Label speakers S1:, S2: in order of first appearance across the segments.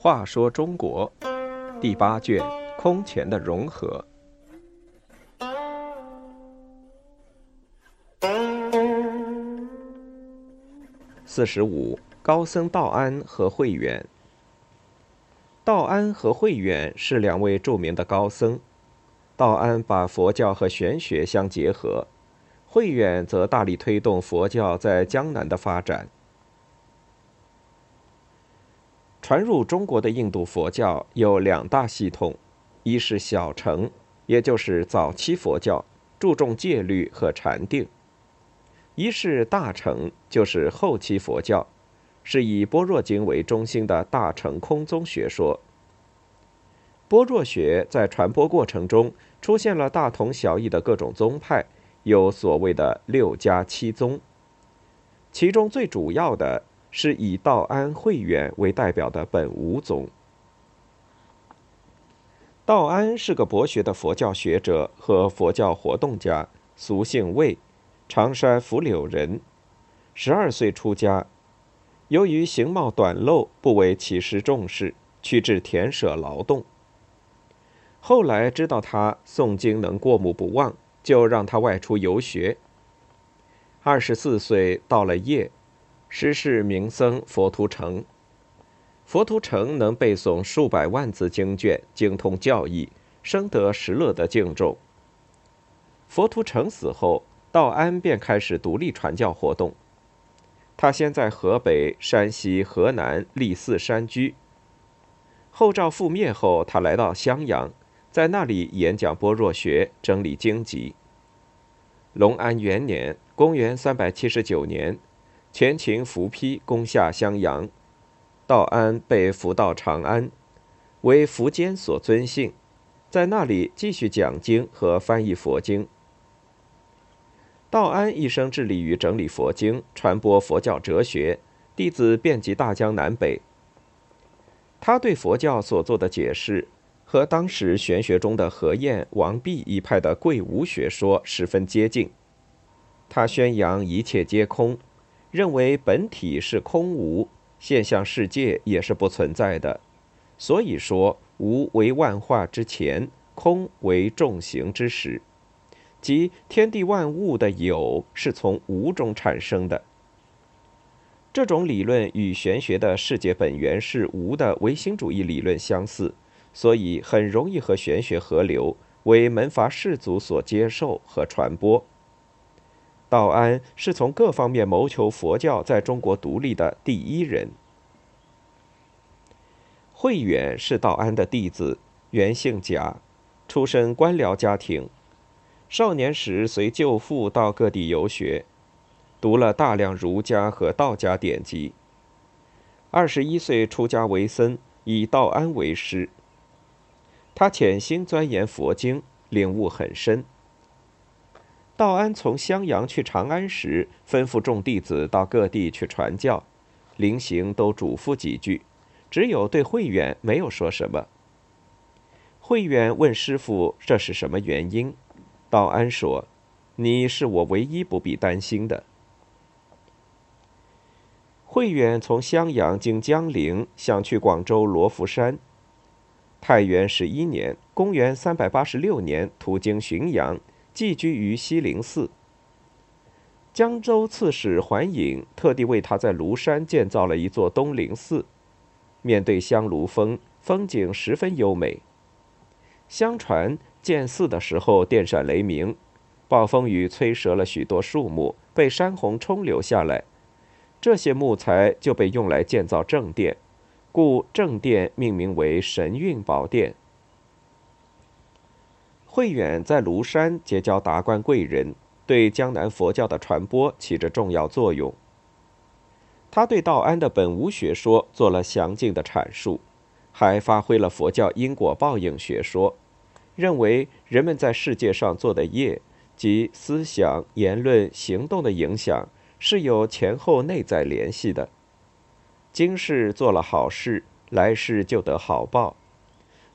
S1: 话说中国第八卷空前的融合。四十五，高僧道安和慧远。道安和慧远是两位著名的高僧。道安把佛教和玄学相结合，慧远则大力推动佛教在江南的发展。传入中国的印度佛教有两大系统，一是小乘，也就是早期佛教，注重戒律和禅定；一是大乘，就是后期佛教，是以般若经为中心的大乘空宗学说。般若学在传播过程中出现了大同小异的各种宗派，有所谓的六家七宗，其中最主要的。是以道安、慧远为代表的本无宗。道安是个博学的佛教学者和佛教活动家，俗姓魏，长山福柳人。十二岁出家，由于形貌短陋，不为其师重视，去至田舍劳动。后来知道他诵经能过目不忘，就让他外出游学。二十四岁到了夜。师事名僧佛图澄，佛图澄能背诵数百万字经卷，精通教义，深得石勒的敬重。佛图澄死后，道安便开始独立传教活动。他先在河北、山西、河南立寺山居。后赵覆灭后，他来到襄阳，在那里演讲般若学，整理经籍。隆安元年（公元379年）。前秦伏丕攻下襄阳，道安被俘到长安，为苻坚所尊信，在那里继续讲经和翻译佛经。道安一生致力于整理佛经，传播佛教哲学，弟子遍及大江南北。他对佛教所做的解释，和当时玄学中的何晏、王弼一派的贵无学说十分接近。他宣扬一切皆空。认为本体是空无，现象世界也是不存在的，所以说无为万化之前，空为众行之始，即天地万物的有是从无中产生的。这种理论与玄学的世界本源是无的唯心主义理论相似，所以很容易和玄学合流，为门阀士族所接受和传播。道安是从各方面谋求佛教在中国独立的第一人。慧远是道安的弟子，原姓贾，出身官僚家庭，少年时随舅父到各地游学，读了大量儒家和道家典籍。二十一岁出家为僧，以道安为师。他潜心钻研佛经，领悟很深。道安从襄阳去长安时，吩咐众弟子到各地去传教，临行都嘱咐几句，只有对慧远没有说什么。慧远问师傅这是什么原因，道安说：“你是我唯一不必担心的。”慧远从襄阳经江陵，想去广州罗浮山。太元十一年（公元386年），途经浔阳。寄居于西灵寺。江州刺史桓颖特地为他在庐山建造了一座东林寺，面对香炉峰，风景十分优美。相传建寺的时候电闪雷鸣，暴风雨摧折了许多树木，被山洪冲流下来，这些木材就被用来建造正殿，故正殿命名为神韵宝殿。慧远在庐山结交达官贵人，对江南佛教的传播起着重要作用。他对道安的本无学说做了详尽的阐述，还发挥了佛教因果报应学说，认为人们在世界上做的业及思想、言论、行动的影响是有前后内在联系的。今世做了好事，来世就得好报；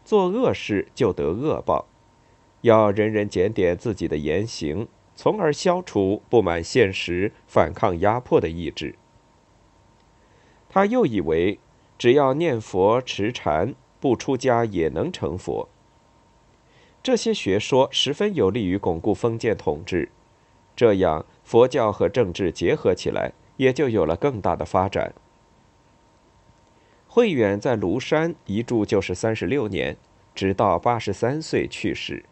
S1: 做恶事就得恶报。要人人检点自己的言行，从而消除不满现实、反抗压迫的意志。他又以为，只要念佛持禅，不出家也能成佛。这些学说十分有利于巩固封建统治，这样佛教和政治结合起来，也就有了更大的发展。慧远在庐山一住就是三十六年，直到八十三岁去世。